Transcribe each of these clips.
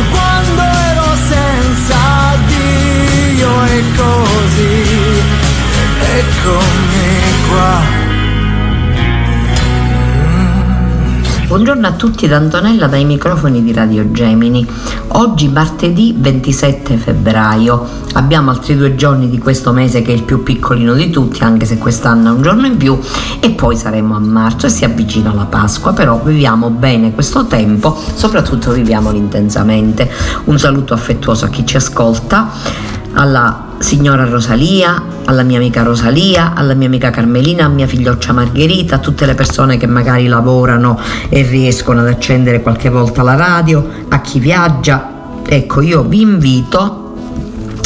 quando ero senza Dio e così eccomi qua Buongiorno a tutti da Antonella dai microfoni di Radio Gemini. Oggi martedì 27 febbraio. Abbiamo altri due giorni di questo mese che è il più piccolino di tutti, anche se quest'anno è un giorno in più, e poi saremo a marzo e si avvicina la Pasqua, però viviamo bene questo tempo, soprattutto viviamolo intensamente. Un saluto affettuoso a chi ci ascolta, alla signora Rosalia, alla mia amica Rosalia, alla mia amica Carmelina, a mia figlioccia Margherita, a tutte le persone che magari lavorano e riescono ad accendere qualche volta la radio, a chi viaggia. Ecco, io vi invito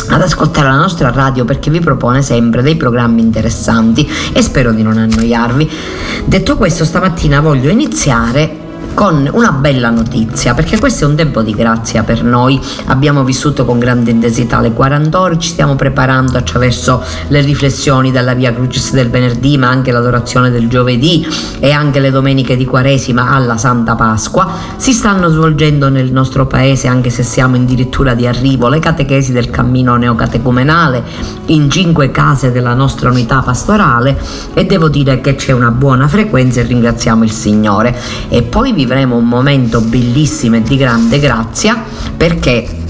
ad ascoltare la nostra radio perché vi propone sempre dei programmi interessanti e spero di non annoiarvi. Detto questo, stamattina voglio iniziare con una bella notizia, perché questo è un tempo di grazia per noi. Abbiamo vissuto con grande intensità le 40 ore, ci stiamo preparando attraverso le riflessioni dalla Via Crucis del venerdì, ma anche l'adorazione del giovedì e anche le domeniche di Quaresima alla Santa Pasqua. Si stanno svolgendo nel nostro paese, anche se siamo addirittura di arrivo, le catechesi del cammino neocatecumenale in cinque case della nostra unità pastorale e devo dire che c'è una buona frequenza e ringraziamo il Signore. E poi vi vivremo un momento bellissimo e di grande grazia perché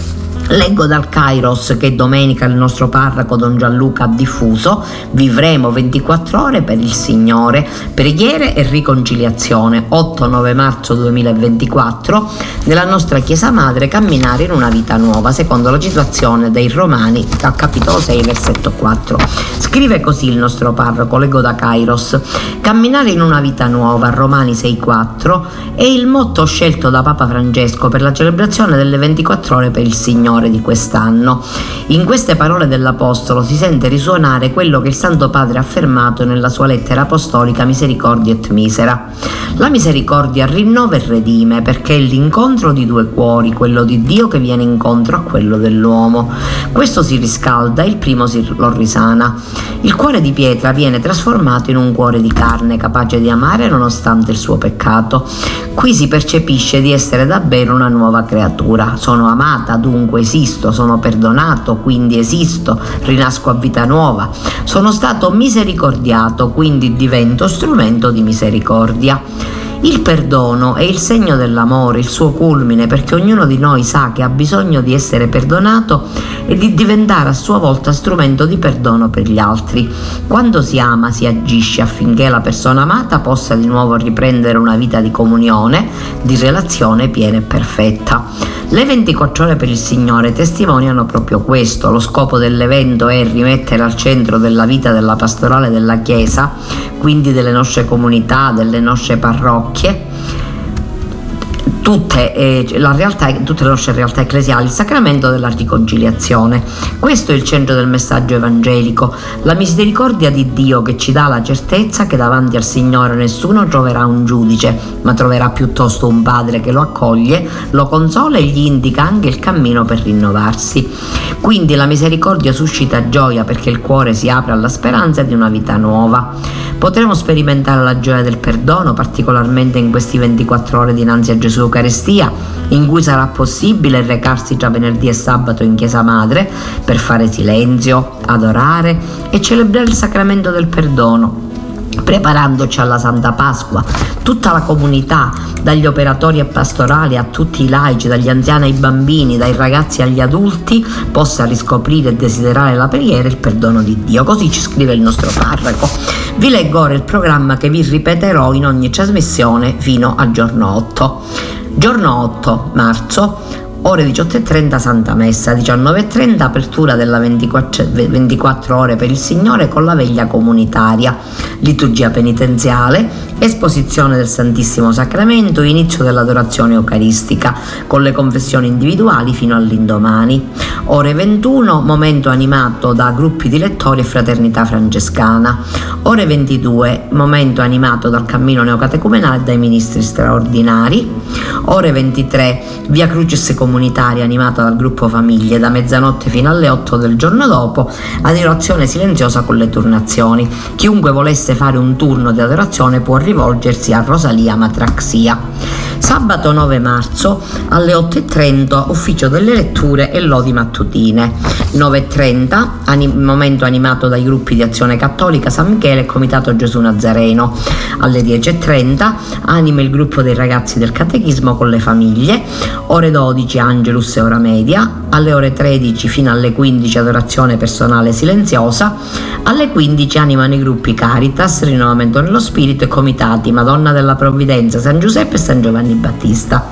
Leggo dal Kairos che domenica il nostro parroco Don Gianluca ha diffuso, vivremo 24 ore per il Signore, preghiere e riconciliazione, 8-9 marzo 2024, nella nostra Chiesa Madre camminare in una vita nuova, secondo la situazione dei Romani al capitolo 6, versetto 4. Scrive così il nostro parroco, leggo da Kairos, camminare in una vita nuova, Romani 6-4, è il motto scelto da Papa Francesco per la celebrazione delle 24 ore per il Signore Signore di quest'anno. In queste parole dell'Apostolo si sente risuonare quello che il Santo Padre ha affermato nella sua lettera apostolica Misericordia et Misera. La misericordia rinnova e redime perché è l'incontro di due cuori, quello di Dio che viene incontro a quello dell'uomo. Questo si riscalda e il primo si lo risana. Il cuore di pietra viene trasformato in un cuore di carne capace di amare nonostante il suo peccato. Qui si percepisce di essere davvero una nuova creatura. Sono amata, dunque esisto, sono perdonato, quindi esisto, rinasco a vita nuova. Sono stato misericordiato, quindi divento strumento di misericordia. Il perdono è il segno dell'amore, il suo culmine, perché ognuno di noi sa che ha bisogno di essere perdonato e di diventare a sua volta strumento di perdono per gli altri. Quando si ama si agisce affinché la persona amata possa di nuovo riprendere una vita di comunione, di relazione piena e perfetta. Le 24 ore per il Signore testimoniano proprio questo. Lo scopo dell'evento è rimettere al centro della vita della pastorale della Chiesa, quindi delle nostre comunità, delle nostre parrocchie, Okay. Tutte, eh, realtà, tutte, le nostre realtà ecclesiali il sacramento della riconciliazione. Questo è il centro del messaggio evangelico, la misericordia di Dio che ci dà la certezza che davanti al Signore nessuno troverà un giudice, ma troverà piuttosto un padre che lo accoglie, lo consola e gli indica anche il cammino per rinnovarsi. Quindi la misericordia suscita gioia perché il cuore si apre alla speranza di una vita nuova. Potremo sperimentare la gioia del perdono, particolarmente in questi 24 ore dinanzi a Gesù Eucaristia, in cui sarà possibile recarsi tra venerdì e sabato in Chiesa Madre per fare silenzio, adorare e celebrare il sacramento del perdono preparandoci alla Santa Pasqua, tutta la comunità, dagli operatori e pastorali a tutti i laici, dagli anziani ai bambini, dai ragazzi agli adulti, possa riscoprire e desiderare la preghiera e il perdono di Dio. Così ci scrive il nostro parroco. Vi leggo ora il programma che vi ripeterò in ogni trasmissione fino al giorno 8. Giorno 8 marzo ore 18.30 Santa Messa, 19.30 apertura della 24, 24 ore per il Signore con la veglia comunitaria, liturgia penitenziale, esposizione del Santissimo Sacramento, inizio dell'adorazione eucaristica con le confessioni individuali fino all'indomani. Ore 21 momento animato da gruppi di lettori e fraternità francescana. Ore 22 momento animato dal cammino neocatecumenale e dai ministri straordinari. Ore 23 via Crucis comunitaria comunitaria animata dal gruppo Famiglie da mezzanotte fino alle 8 del giorno dopo, adorazione silenziosa con le turnazioni. Chiunque volesse fare un turno di adorazione può rivolgersi a Rosalia Matraxia. Sabato 9 marzo alle 8.30 ufficio delle letture e lodi mattutine. 9.30 anim- momento animato dai gruppi di azione cattolica San Michele e Comitato Gesù Nazareno. Alle 10.30 anima il gruppo dei ragazzi del catechismo con le famiglie. Ore 12 Angelus e ora media. Alle ore 13 fino alle 15 adorazione personale silenziosa. Alle 15 animano i gruppi Caritas, Rinnovamento nello Spirito e Comitati Madonna della Provvidenza, San Giuseppe e San Giovanni Battista.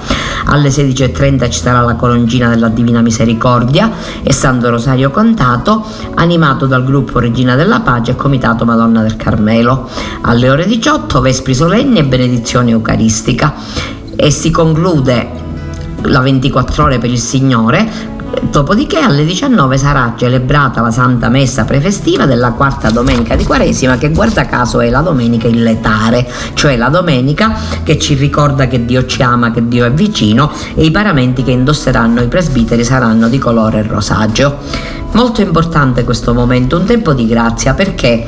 Alle 16.30 ci sarà la colongina della Divina Misericordia e Santo Rosario Contato, animato dal gruppo Regina della Pace e Comitato Madonna del Carmelo. Alle ore 18 Vespri Solenni e Benedizione Eucaristica. E si conclude la 24 ore per il Signore Dopodiché alle 19 sarà celebrata la Santa Messa prefestiva della quarta domenica di Quaresima che guarda caso è la domenica in letare, cioè la domenica che ci ricorda che Dio ci ama, che Dio è vicino e i paramenti che indosseranno i presbiteri saranno di colore rosagio. Molto importante questo momento, un tempo di grazia perché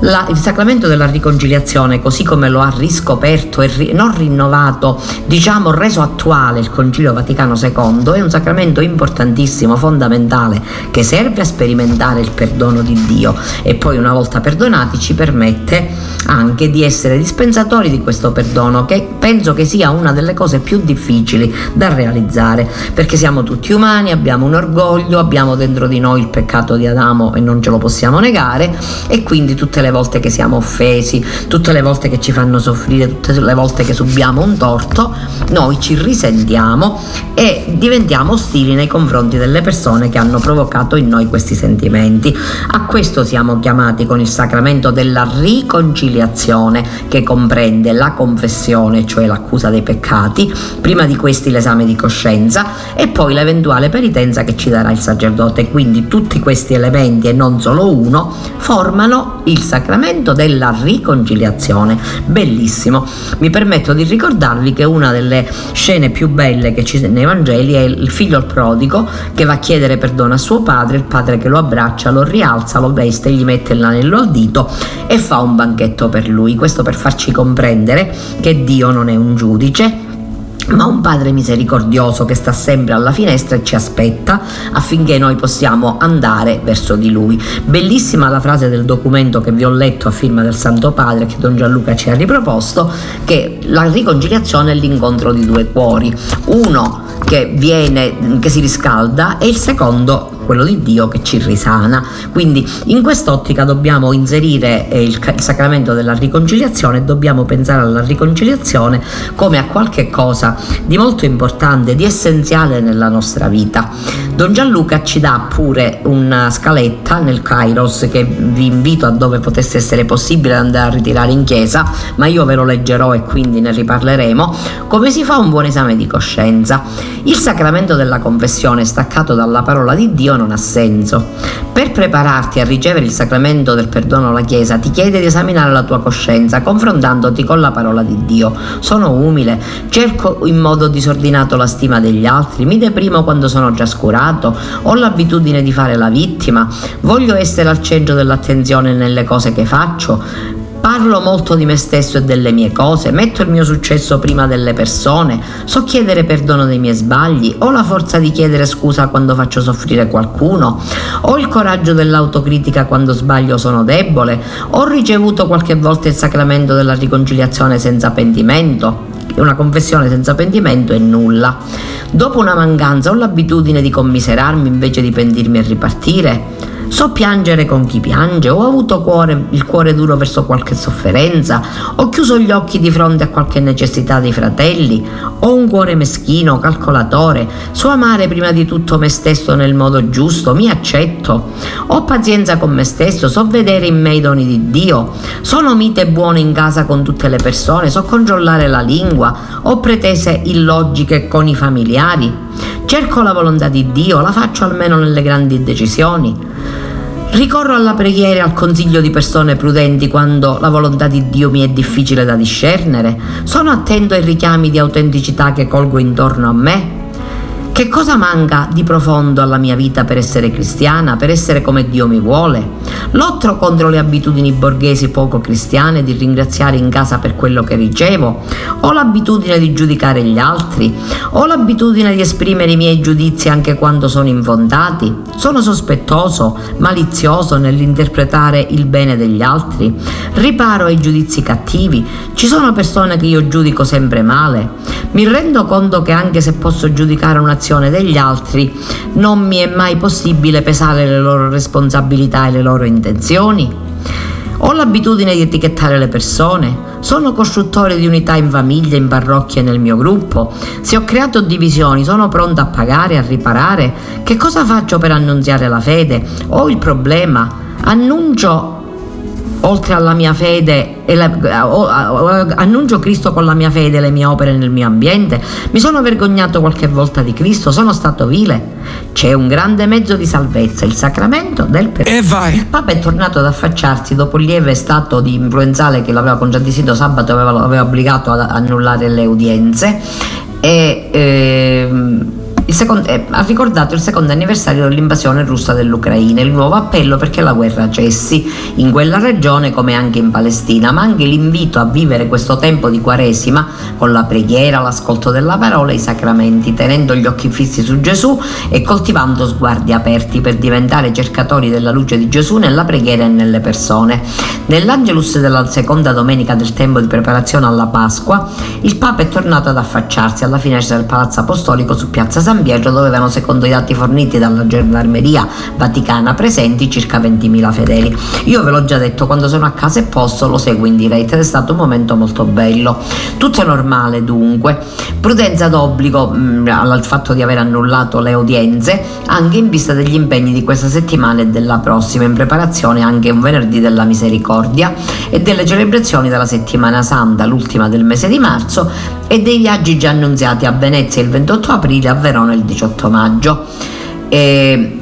la, il sacramento della riconciliazione, così come lo ha riscoperto e ri, non rinnovato, diciamo reso attuale il Concilio Vaticano II, è un sacramento importantissimo, fondamentale, che serve a sperimentare il perdono di Dio. E poi una volta perdonati ci permette anche di essere dispensatori di questo perdono, che penso che sia una delle cose più difficili da realizzare, perché siamo tutti umani, abbiamo un orgoglio, abbiamo dentro di noi il peccato di Adamo e non ce lo possiamo negare e quindi tutte le le volte che siamo offesi, tutte le volte che ci fanno soffrire, tutte le volte che subiamo un torto, noi ci risentiamo e diventiamo ostili nei confronti delle persone che hanno provocato in noi questi sentimenti. A questo siamo chiamati con il sacramento della riconciliazione che comprende la confessione, cioè l'accusa dei peccati, prima di questi l'esame di coscienza e poi l'eventuale penitenza che ci darà il sacerdote. Quindi tutti questi elementi e non solo uno formano il sacramento sacramento della riconciliazione. Bellissimo. Mi permetto di ricordarvi che una delle scene più belle che ci sono nei Vangeli è il figlio al prodigo che va a chiedere perdono a suo padre, il padre che lo abbraccia, lo rialza, lo veste, gli mette l'anello al dito e fa un banchetto per lui. Questo per farci comprendere che Dio non è un giudice ma un Padre misericordioso che sta sempre alla finestra e ci aspetta affinché noi possiamo andare verso di Lui. Bellissima la frase del documento che vi ho letto a firma del Santo Padre che Don Gianluca ci ha riproposto, che la riconciliazione è l'incontro di due cuori, uno che viene, che si riscalda e il secondo quello di Dio che ci risana. Quindi in quest'ottica dobbiamo inserire eh, il, il sacramento della riconciliazione dobbiamo pensare alla riconciliazione come a qualche cosa di molto importante, di essenziale nella nostra vita. Don Gianluca ci dà pure una scaletta nel Kairos che vi invito a dove potesse essere possibile andare a ritirare in chiesa, ma io ve lo leggerò e quindi ne riparleremo, come si fa un buon esame di coscienza. Il sacramento della confessione staccato dalla parola di Dio non ha senso. Per prepararti a ricevere il sacramento del perdono alla Chiesa ti chiede di esaminare la tua coscienza confrontandoti con la parola di Dio. Sono umile, cerco in modo disordinato la stima degli altri, mi deprimo quando sono già scurato, ho l'abitudine di fare la vittima, voglio essere al centro dell'attenzione nelle cose che faccio, Parlo molto di me stesso e delle mie cose, metto il mio successo prima delle persone, so chiedere perdono dei miei sbagli, ho la forza di chiedere scusa quando faccio soffrire qualcuno, ho il coraggio dell'autocritica quando sbaglio sono debole, ho ricevuto qualche volta il sacramento della riconciliazione senza pentimento, una confessione senza pentimento è nulla. Dopo una mancanza ho l'abitudine di commiserarmi invece di pentirmi e ripartire. So piangere con chi piange, ho avuto cuore, il cuore duro verso qualche sofferenza, ho chiuso gli occhi di fronte a qualche necessità dei fratelli, ho un cuore meschino, calcolatore, so amare prima di tutto me stesso nel modo giusto, mi accetto, ho pazienza con me stesso, so vedere in me i doni di Dio, sono mite e buono in casa con tutte le persone, so controllare la lingua, ho pretese illogiche con i familiari, cerco la volontà di Dio, la faccio almeno nelle grandi decisioni. Ricorro alla preghiera e al consiglio di persone prudenti quando la volontà di Dio mi è difficile da discernere. Sono attento ai richiami di autenticità che colgo intorno a me che cosa manca di profondo alla mia vita per essere cristiana, per essere come Dio mi vuole? Lotto contro le abitudini borghesi poco cristiane di ringraziare in casa per quello che ricevo? Ho l'abitudine di giudicare gli altri? Ho l'abitudine di esprimere i miei giudizi anche quando sono infondati? Sono sospettoso, malizioso nell'interpretare il bene degli altri? Riparo ai giudizi cattivi? Ci sono persone che io giudico sempre male? Mi rendo conto che anche se posso giudicare un'azione valutazione degli altri non mi è mai possibile pesare le loro responsabilità e le loro intenzioni. Ho l'abitudine di etichettare le persone, sono costruttore di unità in famiglia, in parrocchia e nel mio gruppo. Se ho creato divisioni, sono pronta a pagare, a riparare. Che cosa faccio per annunziare la fede? Ho il problema, annuncio oltre alla mia fede, la, annuncio Cristo con la mia fede e le mie opere nel mio ambiente. Mi sono vergognato qualche volta di Cristo, sono stato vile. C'è un grande mezzo di salvezza, il sacramento del perdono. Il Papa è tornato ad affacciarsi dopo il lieve stato di influenzale che l'aveva contraddistinto sabato, aveva, aveva obbligato ad annullare le udienze e. Ehm, secondo, eh, ha ricordato il secondo anniversario dell'invasione russa dell'Ucraina, il nuovo appello perché la guerra cessi in quella regione come anche in Palestina, ma anche l'invito a vivere questo tempo di Quaresima con la preghiera, l'ascolto della parola e i sacramenti, tenendo gli occhi fissi su Gesù e coltivando sguardi aperti per diventare cercatori della luce di Gesù nella preghiera e nelle persone. Nell'Angelus della seconda domenica del tempo di preparazione alla Pasqua, il Papa è tornato ad affacciarsi alla finestra del Palazzo Apostolico su Piazza San Pietro dove avevano secondo i dati forniti dalla gendarmeria vaticana presenti circa 20.000 fedeli. Io ve l'ho già detto, quando sono a casa e posto lo seguo in diretta ed è stato un momento molto bello. Tutto normale dunque. Prudenza d'obbligo mh, mm, al fatto di aver annullato le udienze anche in vista degli impegni di questa settimana e della prossima, in preparazione anche un venerdì della misericordia e delle celebrazioni della settimana santa, l'ultima del mese di marzo, e dei viaggi già annunziati a Venezia il 28 aprile, a Verona il 18 maggio. E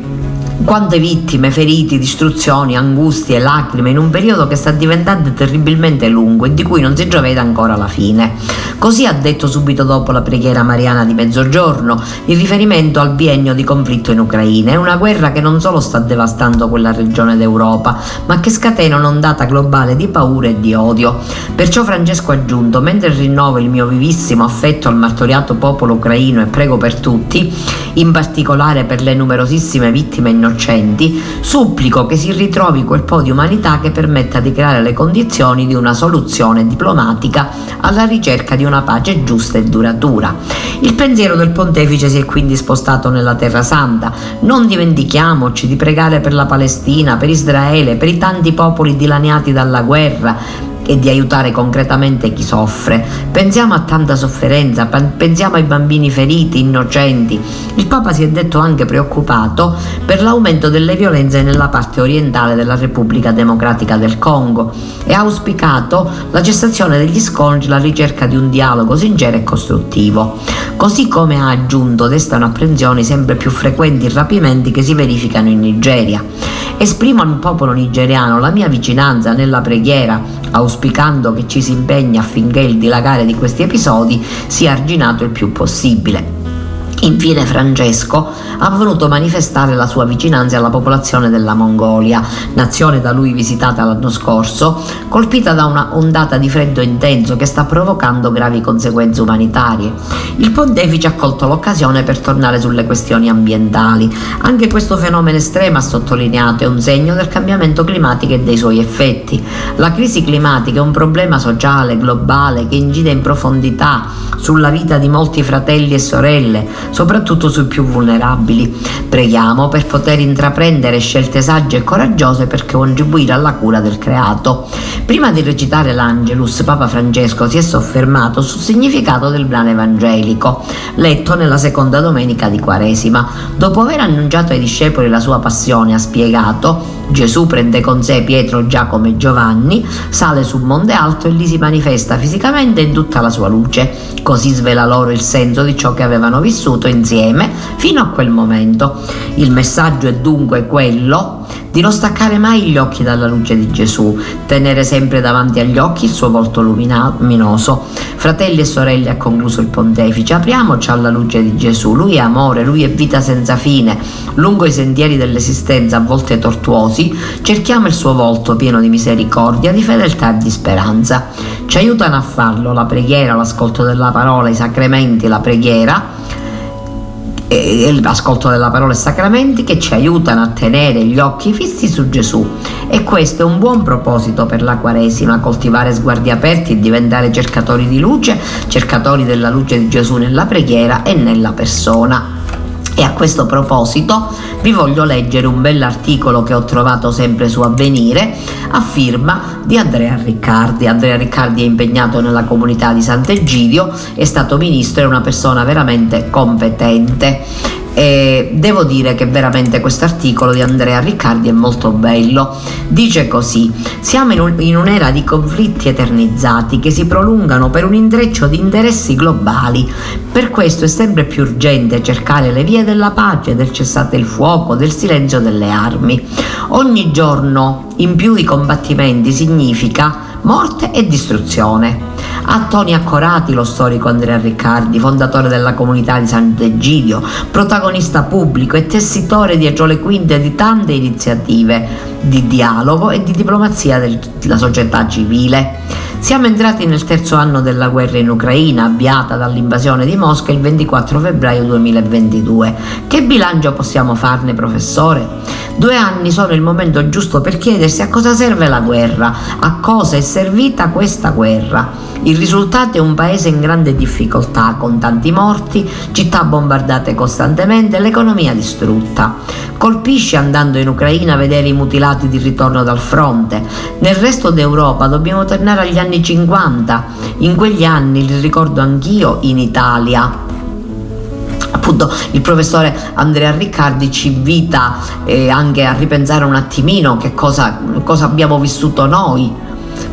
quante vittime, feriti, distruzioni, angustie, lacrime in un periodo che sta diventando terribilmente lungo e di cui non si gioveda ancora la fine. Così ha detto subito dopo la preghiera mariana di mezzogiorno, in riferimento al biennio di conflitto in Ucraina. È una guerra che non solo sta devastando quella regione d'Europa, ma che scatena un'ondata globale di paura e di odio. Perciò Francesco ha aggiunto, mentre rinnovo il mio vivissimo affetto al martoriato popolo ucraino e prego per tutti, in particolare per le numerosissime vittime innocenti innocenti, supplico che si ritrovi quel po' di umanità che permetta di creare le condizioni di una soluzione diplomatica alla ricerca di una pace giusta e duratura. Il pensiero del pontefice si è quindi spostato nella Terra Santa. Non dimentichiamoci di pregare per la Palestina, per Israele, per i tanti popoli dilaniati dalla guerra, e di aiutare concretamente chi soffre. Pensiamo a tanta sofferenza, pensiamo ai bambini feriti, innocenti. Il Papa si è detto anche preoccupato per l'aumento delle violenze nella parte orientale della Repubblica Democratica del Congo e ha auspicato la cessazione degli scontri la ricerca di un dialogo sincero e costruttivo. Così come ha aggiunto, destano apprensioni sempre più frequenti i rapimenti che si verificano in Nigeria. Esprimo al popolo nigeriano la mia vicinanza nella preghiera, auspicando che ci si impegni affinché il dilagare di questi episodi sia arginato il più possibile. Infine Francesco ha voluto manifestare la sua vicinanza alla popolazione della Mongolia, nazione da lui visitata l'anno scorso, colpita da una ondata di freddo intenso che sta provocando gravi conseguenze umanitarie. Il pontefice ha colto l'occasione per tornare sulle questioni ambientali. Anche questo fenomeno estremo, ha sottolineato, è un segno del cambiamento climatico e dei suoi effetti. La crisi climatica è un problema sociale, globale, che incide in profondità sulla vita di molti fratelli e sorelle, soprattutto sui più vulnerabili. Preghiamo per poter intraprendere scelte sagge e coraggiose per contribuire alla cura del creato. Prima di recitare l'Angelus, Papa Francesco si è soffermato sul significato del brano evangelico, letto nella seconda domenica di Quaresima. Dopo aver annunciato ai discepoli la sua passione, ha spiegato Gesù prende con sé Pietro, Giacomo e Giovanni, sale sul monte alto e lì si manifesta fisicamente in tutta la sua luce. Così svela loro il senso di ciò che avevano vissuto insieme fino a quel momento. Il messaggio è dunque quello di non staccare mai gli occhi dalla luce di Gesù, tenere sempre davanti agli occhi il suo volto luminoso. Fratelli e sorelle, ha concluso il pontefice, apriamoci alla luce di Gesù. Lui è amore, lui è vita senza fine. Lungo i sentieri dell'esistenza, a volte tortuosi, cerchiamo il suo volto pieno di misericordia, di fedeltà e di speranza. Ci aiutano a farlo la preghiera, l'ascolto della parola, i sacramenti, la preghiera e l'ascolto della parola e sacramenti che ci aiutano a tenere gli occhi fissi su Gesù e questo è un buon proposito per la Quaresima, coltivare sguardi aperti e diventare cercatori di luce, cercatori della luce di Gesù nella preghiera e nella persona. E a questo proposito vi voglio leggere un bell'articolo che ho trovato sempre su Avvenire a firma di Andrea Riccardi. Andrea Riccardi è impegnato nella comunità di Sant'Egidio, è stato ministro è una persona veramente competente e devo dire che veramente questo articolo di Andrea Riccardi è molto bello. Dice così: Siamo in, un, in, un'era di conflitti eternizzati che si prolungano per un intreccio di interessi globali. Per questo è sempre più urgente cercare le vie della pace, del cessate il fuoco, del silenzio delle armi. Ogni giorno in più i combattimenti significa morte e distruzione. A Toni Accorati, lo storico Andrea Riccardi, fondatore della comunità di Sant'Egidio, protagonista pubblico e tessitore dietro le quinte di tante iniziative di dialogo e di diplomazia della società civile. Siamo entrati nel terzo anno della guerra in Ucraina, avviata dall'invasione di Mosca il 24 febbraio 2022. Che bilancio possiamo farne, professore? Due anni sono il momento giusto per chiedersi a cosa serve la guerra, a cosa è servita questa guerra. Il risultato è un paese in grande difficoltà, con tanti morti, città bombardate costantemente, l'economia distrutta. Colpisce andando in Ucraina vedere i mutilati di ritorno dal fronte. Nel resto d'Europa dobbiamo tornare agli anni 50. In quegli anni, li ricordo anch'io, in Italia appunto il professore Andrea Riccardi ci invita eh, anche a ripensare un attimino che cosa, cosa abbiamo vissuto noi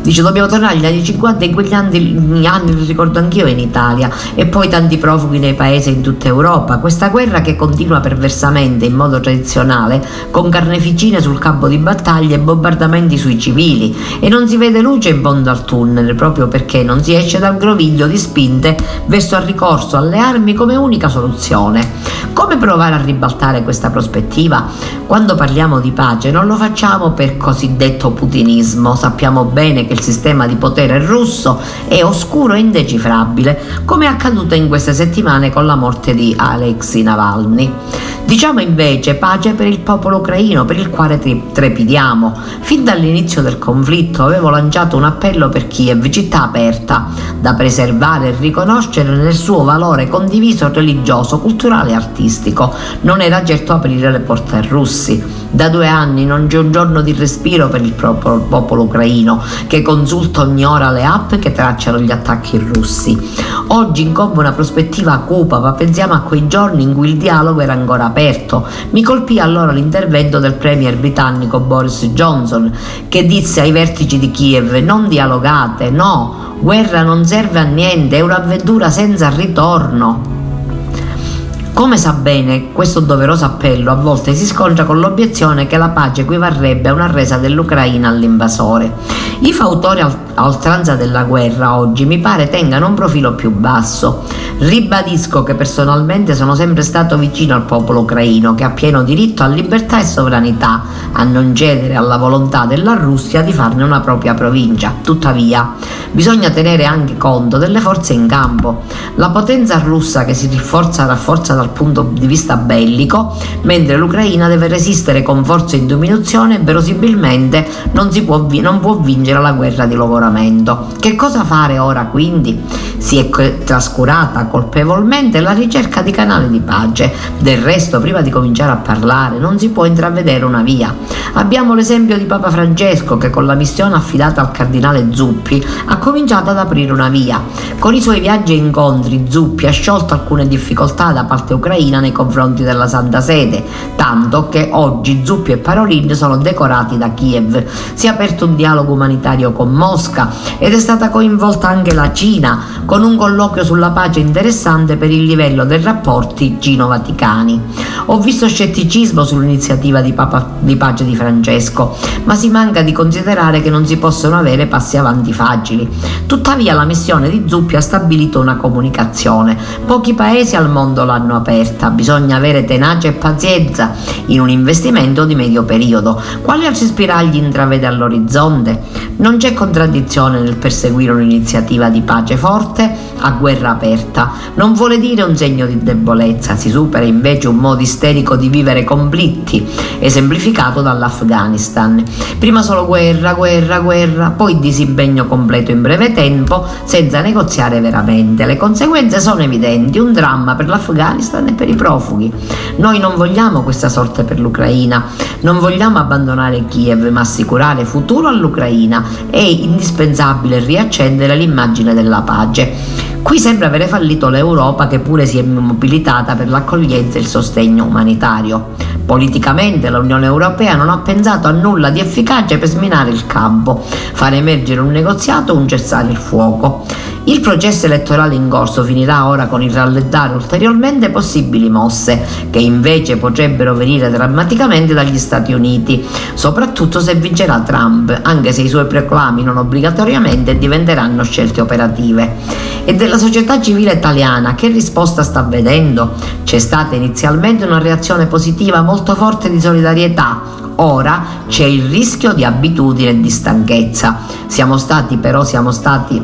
Dice dobbiamo tornare agli anni 50 in quegli anni, anni li ricordo anch'io in Italia e poi tanti profughi nei paesi in tutta Europa. Questa guerra che continua perversamente in modo tradizionale con carneficine sul campo di battaglia e bombardamenti sui civili e non si vede luce in fondo al tunnel proprio perché non si esce dal groviglio di spinte verso il ricorso alle armi come unica soluzione. Come provare a ribaltare questa prospettiva? Quando parliamo di pace non lo facciamo per cosiddetto putinismo, sappiamo bene che il sistema di potere russo è oscuro e indecifrabile, come è accaduto in queste settimane con la morte di Alexei Navalny. Diciamo invece pace per il popolo ucraino, per il quale trepidiamo. Fin dall'inizio del conflitto avevo lanciato un appello per Kiev, città aperta, da preservare e riconoscere nel suo valore condiviso religioso, culturale e artistico. Non era certo aprire le porte ai russi. Da due anni non c'è un giorno di respiro per il popolo ucraino, che consulta ogni ora le app che tracciano gli attacchi russi. Oggi incombe una prospettiva cupa, ma pensiamo a quei giorni in cui il dialogo era ancora aperto. Mi colpì allora l'intervento del premier britannico Boris Johnson, che disse ai vertici di Kiev: Non dialogate, no, guerra non serve a niente, è un'avventura senza ritorno. Come sa bene, questo doveroso appello a volte si scontra con l'obiezione che la pace equivarrebbe a una resa dell'Ucraina all'invasore. I fautori a oltranza della guerra oggi mi pare tengano un profilo più basso. Ribadisco che personalmente sono sempre stato vicino al popolo ucraino che ha pieno diritto a libertà e sovranità, a non cedere alla volontà della Russia di farne una propria provincia. Tuttavia, bisogna tenere anche conto delle forze in campo. La potenza russa che si rinforza rafforza dal punto di vista bellico, mentre l'Ucraina deve resistere con forze in diminuzione e verosimilmente non, può, non può vincere la guerra di logoramento. Che cosa fare ora quindi? Si è trascurata colpevolmente la ricerca di canali di pace. Del resto, prima di cominciare a parlare, non si può intravedere una via. Abbiamo l'esempio di Papa Francesco che con la missione affidata al cardinale Zuppi ha cominciato ad aprire una via. Con i suoi viaggi e incontri Zuppi ha sciolto alcune difficoltà da ucraina nei confronti della Santa Sede, tanto che oggi Zuppi e Parolin sono decorati da Kiev. Si è aperto un dialogo umanitario con Mosca ed è stata coinvolta anche la Cina con un colloquio sulla pace interessante per il livello dei rapporti Cino-Vaticani. Ho visto scetticismo sull'iniziativa di, Papa, di pace di Francesco, ma si manca di considerare che non si possono avere passi avanti facili. Tuttavia la missione di Zuppi ha stabilito una comunicazione. Pochi paesi al mondo l'hanno aperta, bisogna avere tenacia e pazienza in un investimento di medio periodo. Quali altri spiragli intravede all'orizzonte? Non c'è contraddizione nel perseguire un'iniziativa di pace forte a guerra aperta. Non vuole dire un segno di debolezza, si supera invece un modo isterico di vivere conflitti, esemplificato dall'Afghanistan. Prima solo guerra, guerra, guerra, poi disimpegno completo in breve tempo, senza negoziare veramente. Le conseguenze sono evidenti, un dramma per l'Afghanistan e per i profughi. Noi non vogliamo questa sorte per l'Ucraina, non vogliamo abbandonare Kiev, ma assicurare futuro all'Ucraina. È indispensabile riaccendere l'immagine della pace. Qui sembra avere fallito l'Europa che pure si è mobilitata per l'accoglienza e il sostegno umanitario. Politicamente l'Unione Europea non ha pensato a nulla di efficace per sminare il campo, fare emergere un negoziato o un cessare il fuoco. Il processo elettorale in corso finirà ora con il rallentare ulteriormente possibili mosse che invece potrebbero venire drammaticamente dagli Stati Uniti, soprattutto se vincerà Trump, anche se i suoi proclami non obbligatoriamente diventeranno scelte operative. E della società civile italiana che risposta sta vedendo? C'è stata inizialmente una reazione positiva molto forte di solidarietà, ora c'è il rischio di abitudine e di stanchezza. Siamo stati però siamo stati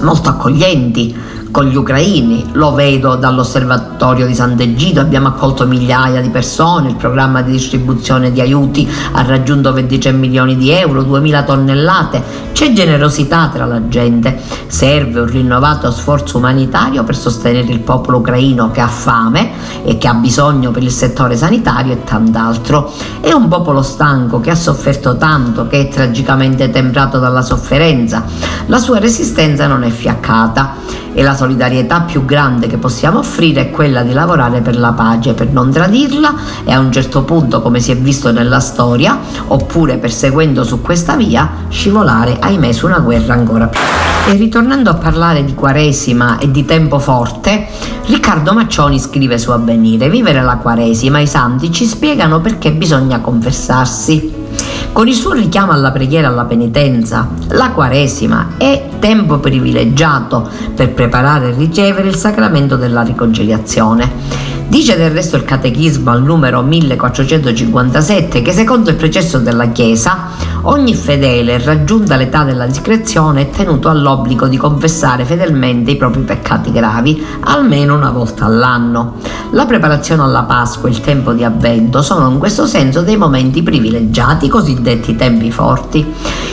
molto accoglienti con gli ucraini, lo vedo dall'osservatorio di Sant'Egido, abbiamo accolto migliaia di persone, il programma di distribuzione di aiuti ha raggiunto 23 milioni di euro, 2000 tonnellate, c'è generosità tra la gente, serve un rinnovato sforzo umanitario per sostenere il popolo ucraino che ha fame e che ha bisogno per il settore sanitario e tant'altro. È un popolo stanco che ha sofferto tanto, che è tragicamente temprato dalla sofferenza, la sua resistenza non è fiaccata e la solidarietà più grande che possiamo offrire è quella di lavorare per la pace, per non tradirla e a un certo punto, come si è visto nella storia, oppure perseguendo su questa via, scivolare, ahimè, su una guerra ancora più. E ritornando a parlare di Quaresima e di tempo forte, Riccardo Maccioni scrive su Avvenire: Vivere la Quaresima, i santi ci spiegano perché bisogna confessarsi. Con il suo richiamo alla preghiera e alla penitenza, la Quaresima è tempo privilegiato per preparare e ricevere il sacramento della riconciliazione. Dice del resto il Catechismo al numero 1457 che secondo il precesso della Chiesa ogni fedele raggiunta l'età della discrezione è tenuto all'obbligo di confessare fedelmente i propri peccati gravi almeno una volta all'anno. La preparazione alla Pasqua e il tempo di avvento sono in questo senso dei momenti privilegiati, cosiddetti tempi forti.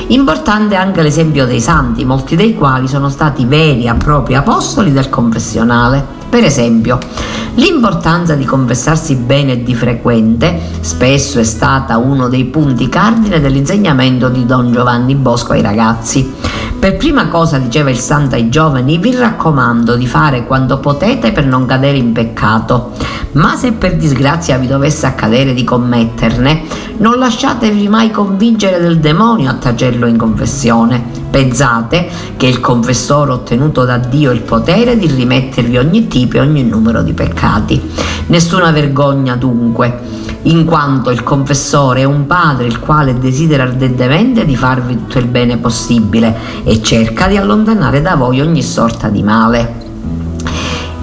Importante anche l'esempio dei santi, molti dei quali sono stati veri e propri apostoli del confessionale. Per esempio, l'importanza di confessarsi bene e di frequente spesso è stata uno dei punti cardine dell'insegnamento di Don Giovanni Bosco ai ragazzi. Per prima cosa, diceva il santo ai giovani, vi raccomando di fare quanto potete per non cadere in peccato, ma se per disgrazia vi dovesse accadere di commetterne, Non lasciatevi mai convincere del demonio a tacerlo in confessione. Pensate che il confessore ha ottenuto da Dio il potere di rimettervi ogni tipo e ogni numero di peccati. Nessuna vergogna dunque in quanto il confessore è un padre il quale desidera ardentemente di farvi tutto il bene possibile e cerca di allontanare da voi ogni sorta di male.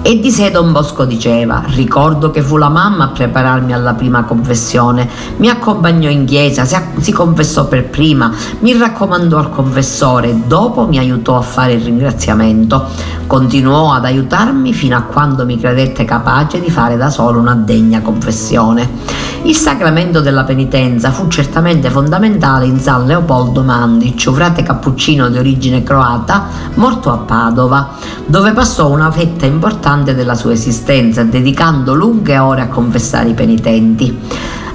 E di sé Don Bosco diceva, ricordo che fu la mamma a prepararmi alla prima confessione, mi accompagnò in chiesa, si confessò per prima, mi raccomandò al confessore dopo mi aiutò a fare il ringraziamento. Continuò ad aiutarmi fino a quando mi credette capace di fare da solo una degna confessione. Il sacramento della penitenza fu certamente fondamentale in San Leopoldo Mandic, frate cappuccino di origine croata, morto a Padova, dove passò una fetta importante della sua esistenza, dedicando lunghe ore a confessare i penitenti.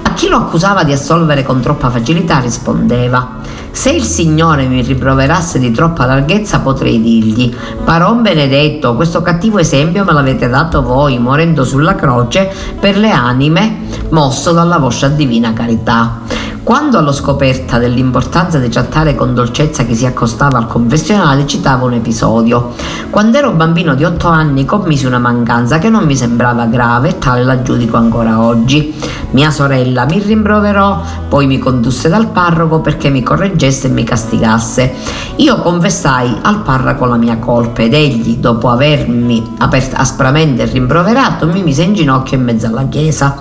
A chi lo accusava di assolvere con troppa facilità rispondeva se il Signore mi riproverasse di troppa larghezza potrei dirgli Paron benedetto, questo cattivo esempio me l'avete dato voi morendo sulla croce per le anime mosso dalla vostra divina carità. Quando allo scoperta dell'importanza di trattare con dolcezza chi si accostava al confessionale, citava un episodio. Quando ero bambino di 8 anni commisi una mancanza che non mi sembrava grave e tale la giudico ancora oggi. Mia sorella mi rimproverò, poi mi condusse dal parroco perché mi correggesse e mi castigasse. Io confessai al parroco la mia colpa ed egli, dopo avermi aspramente rimproverato, mi mise in ginocchio in mezzo alla chiesa.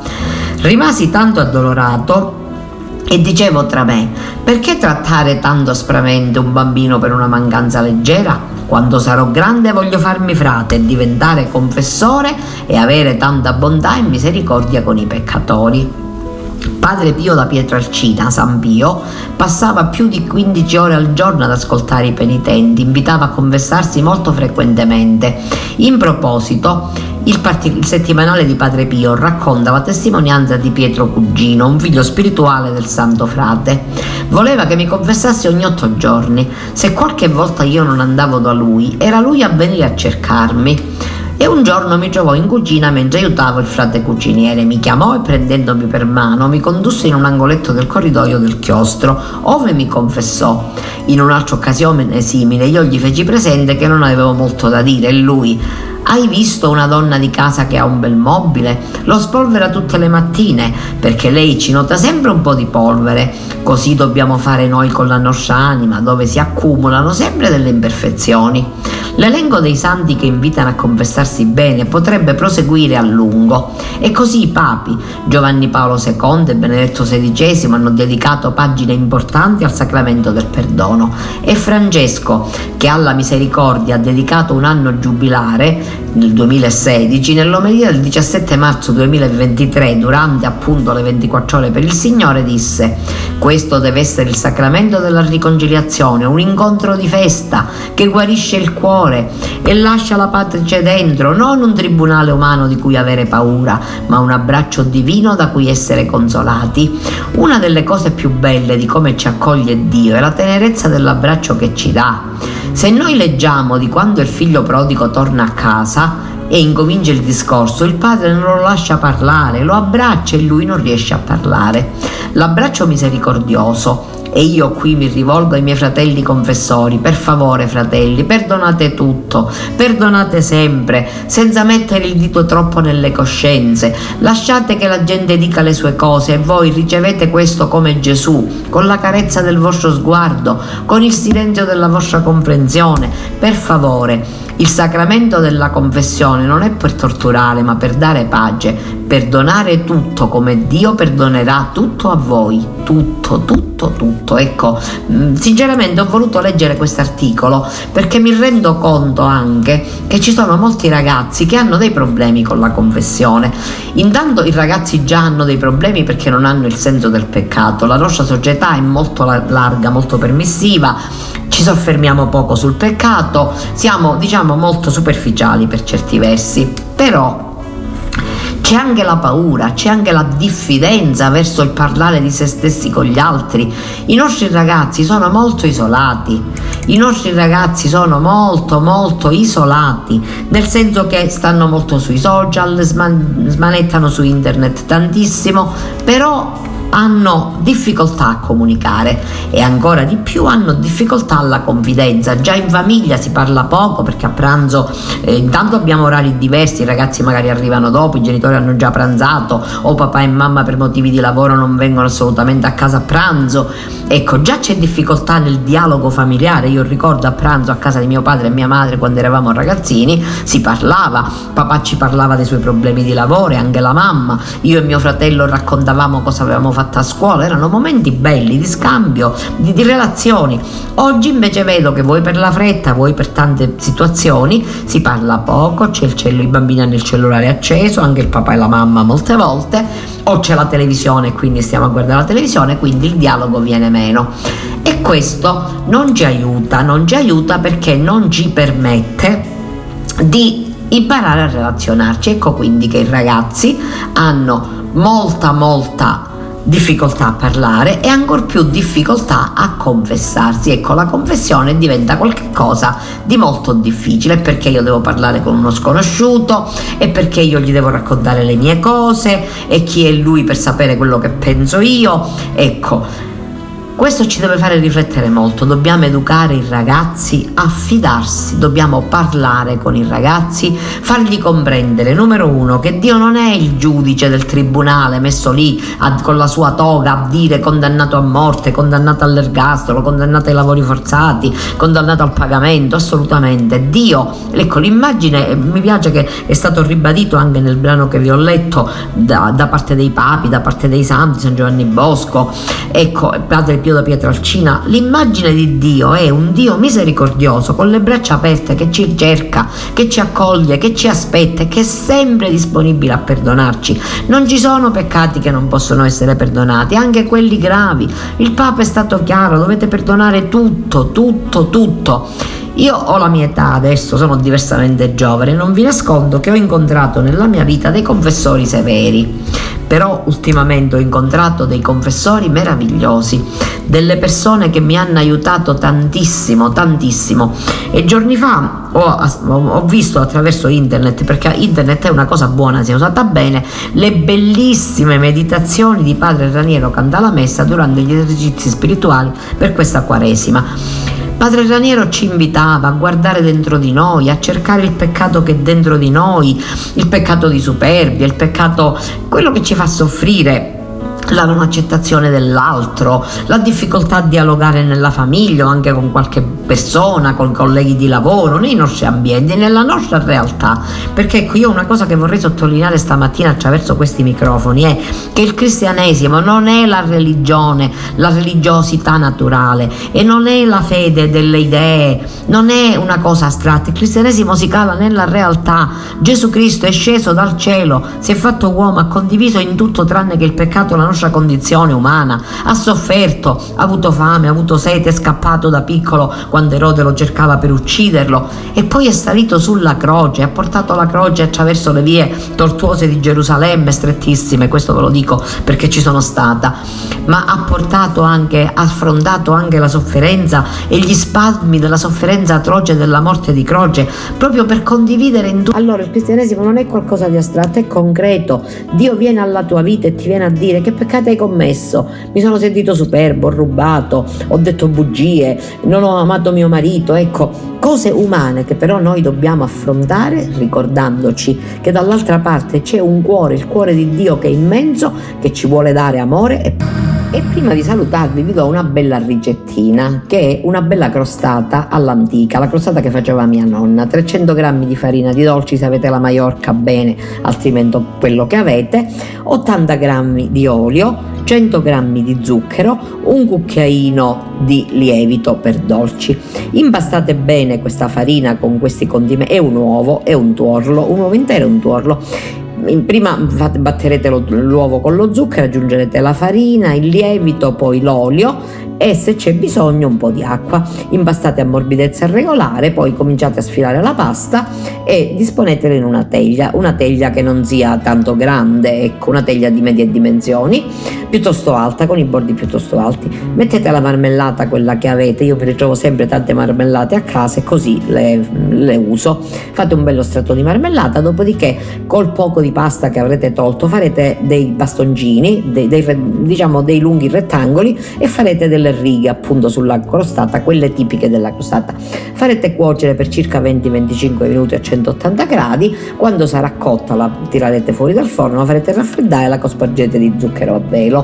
Rimasi tanto addolorato e dicevo tra me, perché trattare tanto aspramente un bambino per una mancanza leggera? Quando sarò grande voglio farmi frate diventare confessore e avere tanta bontà e misericordia con i peccatori. Padre Pio da Pietralcina, San Pio, passava più di 15 ore al giorno ad ascoltare i penitenti, invitava a confessarsi molto frequentemente. In proposito, il, part- il, settimanale di Padre Pio racconta la testimonianza di Pietro Cugino, un figlio spirituale del Santo Frate. Voleva che mi confessassi ogni otto giorni. Se qualche volta io non andavo da lui, era lui a venire a cercarmi. E un giorno mi trovò in cucina mentre aiutavo il frate cuciniere. Mi chiamò e prendendomi per mano mi condusse in un angoletto del corridoio del chiostro, ove mi confessò. In un'altra occasione simile io gli feci presente che non avevo molto da dire e lui hai visto una donna di casa che ha un bel mobile? Lo spolvera tutte le mattine perché lei ci nota sempre un po' di polvere. Così dobbiamo fare noi con la nostra anima, dove si accumulano sempre delle imperfezioni. L'elenco dei santi che invitano a confessarsi bene potrebbe proseguire a lungo e così i papi Giovanni Paolo II e Benedetto XVI hanno dedicato pagine importanti al sacramento del perdono e Francesco che alla misericordia ha dedicato un anno giubilare nel 2016 nell'omelia del 17 marzo 2023 durante appunto le 24 ore per il Signore disse questo deve essere il sacramento della riconciliazione un incontro di festa che guarisce il cuore e lascia la pace dentro non un tribunale umano di cui avere paura ma un abbraccio divino da cui essere consolati. Una delle cose più belle di come ci accoglie Dio è la tenerezza dell'abbraccio che ci dà se noi leggiamo di quando il figlio prodigo torna a casa e incomincia il discorso, il padre non lo lascia parlare, lo abbraccia e lui non riesce a parlare. L'abbraccio misericordioso. E io qui mi rivolgo ai miei fratelli confessori, per favore fratelli, perdonate tutto, perdonate sempre, senza mettere il dito troppo nelle coscienze, lasciate che la gente dica le sue cose e voi ricevete questo come Gesù, con la carezza del vostro sguardo, con il silenzio della vostra comprensione, per favore. Il sacramento della confessione non è per torturare, ma per dare pace, perdonare tutto come Dio perdonerà tutto a voi, tutto, tutto, tutto. Ecco, mm, sinceramente ho voluto leggere questo articolo perché mi rendo conto anche che ci sono molti ragazzi che hanno dei problemi con la confessione. Intanto i ragazzi già hanno dei problemi perché non hanno il senso del peccato. La nostra società è molto larga, molto permissiva ci soffermiamo poco sul peccato, siamo diciamo molto superficiali per certi versi, però c'è anche la paura, c'è anche la diffidenza verso il parlare di se stessi con gli altri. I nostri ragazzi sono molto isolati, i nostri ragazzi sono molto molto isolati, nel senso che stanno molto sui social, sman- smanettano su internet tantissimo, però hanno difficoltà a comunicare e ancora di più hanno difficoltà alla confidenza. Già in famiglia si parla poco perché a pranzo eh, intanto abbiamo orari diversi, i ragazzi magari arrivano dopo, i genitori hanno già pranzato o papà e mamma per motivi di lavoro non vengono assolutamente a casa a pranzo. Ecco, già c'è difficoltà nel dialogo familiare. Io ricordo a pranzo a casa di mio padre e mia madre quando eravamo ragazzini, si parlava, papà ci parlava dei suoi problemi di lavoro e anche la mamma, io e mio fratello raccontavamo cosa avevamo fatto a scuola, erano momenti belli di scambio, di, di relazioni. Oggi invece vedo che voi per la fretta, voi per tante situazioni, si parla poco, c'è il cello, i bambini hanno il cellulare acceso, anche il papà e la mamma molte volte, o c'è la televisione, quindi stiamo a guardare la televisione, quindi il dialogo viene meno. E questo non ci aiuta, non ci aiuta perché non ci permette di imparare a relazionarci. Ecco quindi che i ragazzi hanno molta molta difficoltà a parlare e ancor più difficoltà a confessarsi. Ecco, la confessione diventa qualcosa di molto difficile perché io devo parlare con uno sconosciuto e perché io gli devo raccontare le mie cose e chi è lui per sapere quello che penso io. Ecco, questo ci deve fare riflettere molto, dobbiamo educare i ragazzi a fidarsi, dobbiamo parlare con i ragazzi, fargli comprendere, numero uno, che Dio non è il giudice del tribunale messo lì a, con la sua toga a dire condannato a morte, condannato all'ergastolo, condannato ai lavori forzati, condannato al pagamento, assolutamente. Dio, ecco l'immagine, eh, mi piace che è stato ribadito anche nel brano che vi ho letto da, da parte dei papi, da parte dei santi, San Giovanni Bosco, ecco, Padre Pio Pio da Pietralcina, l'immagine di Dio è un Dio misericordioso, con le braccia aperte, che ci cerca, che ci accoglie, che ci aspetta e che è sempre disponibile a perdonarci. Non ci sono peccati che non possono essere perdonati, anche quelli gravi. Il Papa è stato chiaro, dovete perdonare tutto, tutto, tutto. Io ho la mia età adesso, sono diversamente giovane, non vi nascondo che ho incontrato nella mia vita dei confessori severi, però ultimamente ho incontrato dei confessori meravigliosi, delle persone che mi hanno aiutato tantissimo, tantissimo. E giorni fa ho, ho visto attraverso internet, perché internet è una cosa buona se usata bene, le bellissime meditazioni di padre Raniero Cantalamessa durante gli esercizi spirituali per questa quaresima. Padre Raniero ci invitava a guardare dentro di noi, a cercare il peccato che è dentro di noi, il peccato di superbia, il peccato, quello che ci fa soffrire la non accettazione dell'altro, la difficoltà a dialogare nella famiglia o anche con qualche persona, con colleghi di lavoro, nei nostri ambienti, nella nostra realtà. Perché ecco, io una cosa che vorrei sottolineare stamattina attraverso questi microfoni è che il cristianesimo non è la religione, la religiosità naturale e non è la fede delle idee, non è una cosa astratta. Il cristianesimo si cala nella realtà. Gesù Cristo è sceso dal cielo, si è fatto uomo, ha condiviso in tutto tranne che il peccato la nostra condizione umana, ha sofferto, ha avuto fame, ha avuto sete, è scappato da piccolo quando Erode lo cercava per ucciderlo e poi è salito sulla croce, ha portato la croce attraverso le vie tortuose di Gerusalemme, strettissime, questo ve lo dico perché ci sono stata, ma ha portato anche, ha affrontato anche la sofferenza e gli spasmi della sofferenza atroce della morte di croce, proprio per condividere in tu. Allora il cristianesimo non è qualcosa di astratto, è concreto. Dio viene alla tua vita e ti viene a dire che peccato hai commesso? Mi sono sentito superbo, ho rubato, ho detto bugie, non ho amato mio marito, ecco, cose umane che però noi dobbiamo affrontare ricordandoci che dall'altra parte c'è un cuore, il cuore di Dio che è immenso, che ci vuole dare amore e e prima di salutarvi vi do una bella ricettina che è una bella crostata all'antica, la crostata che faceva mia nonna, 300 g di farina di dolci se avete la Maiorca bene, altrimenti quello che avete, 80 g di olio, 100 g di zucchero, un cucchiaino di lievito per dolci. Impastate bene questa farina con questi condimenti, è un uovo, è un tuorlo, un uovo intero e un tuorlo prima batterete l'uovo con lo zucchero, aggiungerete la farina, il lievito, poi l'olio e se c'è bisogno un po' di acqua. Impastate a morbidezza regolare, poi cominciate a sfilare la pasta e disponetela in una teglia, una teglia che non sia tanto grande, ecco, una teglia di medie dimensioni, piuttosto alta, con i bordi piuttosto alti. Mettete la marmellata, quella che avete, io mi ritrovo sempre tante marmellate a casa e così le, le uso. Fate un bello strato di marmellata, dopodiché col poco di pasta che avrete tolto farete dei bastoncini, dei, dei, diciamo dei lunghi rettangoli e farete delle righe appunto sulla crostata, quelle tipiche della crostata. Farete cuocere per circa 20-25 minuti a 180 gradi, quando sarà cotta la tirerete fuori dal forno, la farete raffreddare, la cospargete di zucchero a velo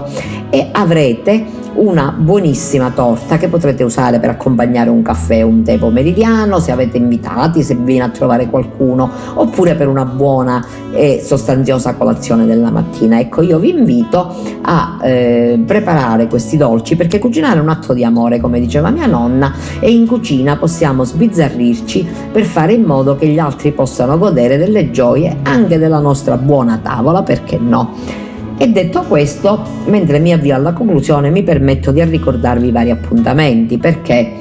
e avrete una buonissima torta che potrete usare per accompagnare un caffè o un tè pomeridiano se avete invitati, se viene a trovare qualcuno oppure per una buona e sostanziosa colazione della mattina. Ecco, io vi invito a eh, preparare questi dolci perché cucinare è un atto di amore, come diceva mia nonna, e in cucina possiamo sbizzarrirci per fare in modo che gli altri possano godere delle gioie anche della nostra buona tavola, perché no? E detto questo, mentre mi avvio alla conclusione, mi permetto di ricordarvi vari appuntamenti perché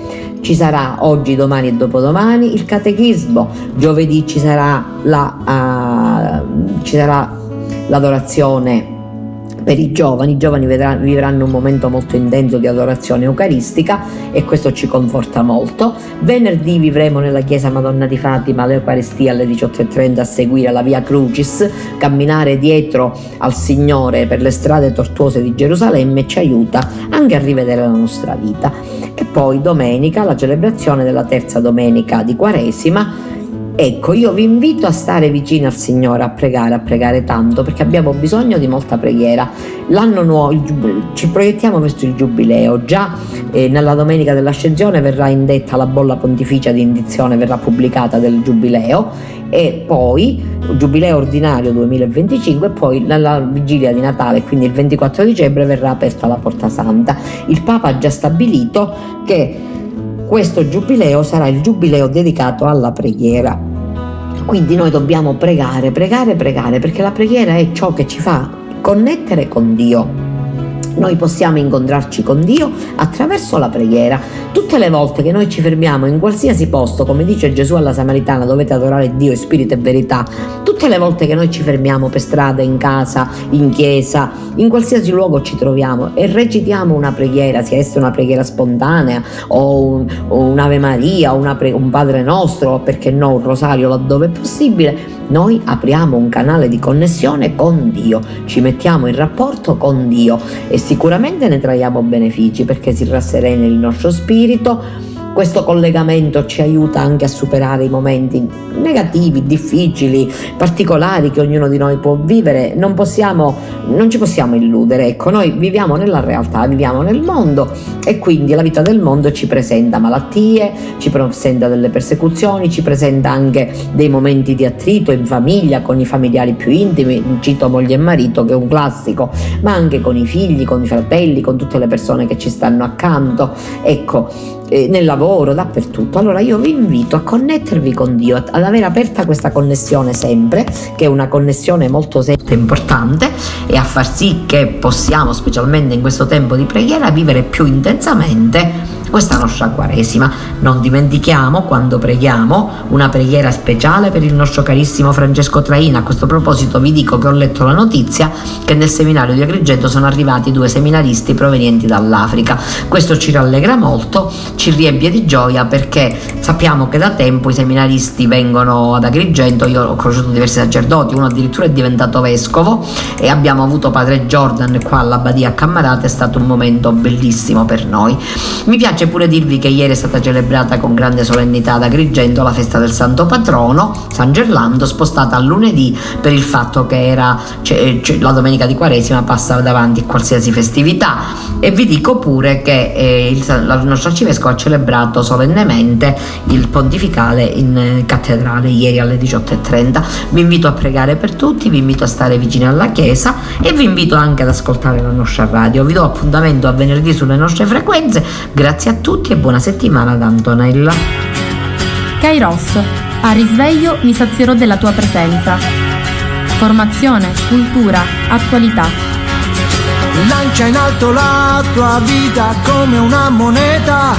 ci sarà oggi, domani e dopodomani il catechismo, giovedì ci sarà, la, uh, ci sarà l'adorazione per i giovani, i giovani vivranno un momento molto intenso di adorazione eucaristica e questo ci conforta molto. Venerdì vivremo nella chiesa Madonna di Fatima l'Eucaristia alle 18.30 a seguire la Via Crucis, camminare dietro al Signore per le strade tortuose di Gerusalemme ci aiuta anche a rivedere la nostra vita. E poi domenica la celebrazione della terza domenica di Quaresima Ecco, io vi invito a stare vicino al Signore, a pregare, a pregare tanto, perché abbiamo bisogno di molta preghiera. L'anno nuovo, ci proiettiamo verso il Giubileo, già eh, nella domenica dell'ascensione verrà indetta la bolla pontificia di indizione, verrà pubblicata del Giubileo e poi Giubileo ordinario 2025 e poi nella vigilia di Natale, quindi il 24 dicembre, verrà aperta la Porta Santa. Il Papa ha già stabilito che questo giubileo sarà il giubileo dedicato alla preghiera. Quindi noi dobbiamo pregare, pregare, pregare, perché la preghiera è ciò che ci fa connettere con Dio. Noi possiamo incontrarci con Dio attraverso la preghiera. Tutte le volte che noi ci fermiamo in qualsiasi posto, come dice Gesù alla Samaritana, dovete adorare Dio in spirito e verità. Tutte le volte che noi ci fermiamo per strada, in casa, in chiesa, in qualsiasi luogo ci troviamo e recitiamo una preghiera, sia essa una preghiera spontanea o, un, o un'Ave Maria, o pre- un Padre Nostro, perché no un rosario laddove è possibile, noi apriamo un canale di connessione con Dio, ci mettiamo in rapporto con Dio e sicuramente ne traiamo benefici perché si rasserena il nostro spirito questo collegamento ci aiuta anche a superare i momenti negativi, difficili, particolari che ognuno di noi può vivere. Non, possiamo, non ci possiamo illudere, ecco, noi viviamo nella realtà, viviamo nel mondo e quindi la vita del mondo ci presenta malattie, ci presenta delle persecuzioni, ci presenta anche dei momenti di attrito in famiglia, con i familiari più intimi, cito moglie e marito che è un classico, ma anche con i figli, con i fratelli, con tutte le persone che ci stanno accanto. Ecco, eh, nel lavoro, dappertutto. Allora io vi invito a connettervi con Dio, ad avere aperta questa connessione sempre, che è una connessione molto importante, e a far sì che possiamo, specialmente in questo tempo di preghiera, vivere più intensamente questa nostra Quaresima. Non dimentichiamo quando preghiamo una preghiera speciale per il nostro carissimo Francesco Traina. A questo proposito vi dico che ho letto la notizia che nel seminario di Agrigento sono arrivati due seminaristi provenienti dall'Africa. Questo ci rallegra molto, ci riempie di gioia perché sappiamo che da tempo i seminaristi vengono ad Agrigento, io ho conosciuto diversi sacerdoti, uno addirittura è diventato vescovo e abbiamo avuto padre Jordan qua all'Abbadia a Cammarate, è stato un momento bellissimo per noi. Mi piace piace pure dirvi che ieri è stata celebrata con grande solennità ad Agrigento la festa del santo patrono, San Gerlando, spostata a lunedì per il fatto che era, cioè, cioè, la domenica di Quaresima passa davanti a qualsiasi festività. E vi dico pure che eh, il, il, nostro arcivescovo ha celebrato solennemente il pontificale in eh, cattedrale ieri alle 18.30. Vi invito a pregare per tutti, vi invito a stare vicini alla chiesa e vi invito anche ad ascoltare la nostra radio. Vi do appuntamento a venerdì sulle nostre frequenze. Grazie a tutti e buona settimana da Antonella. Kairos, a risveglio mi sazierò della tua presenza. Formazione, cultura, attualità Lancia in alto la tua vita come una moneta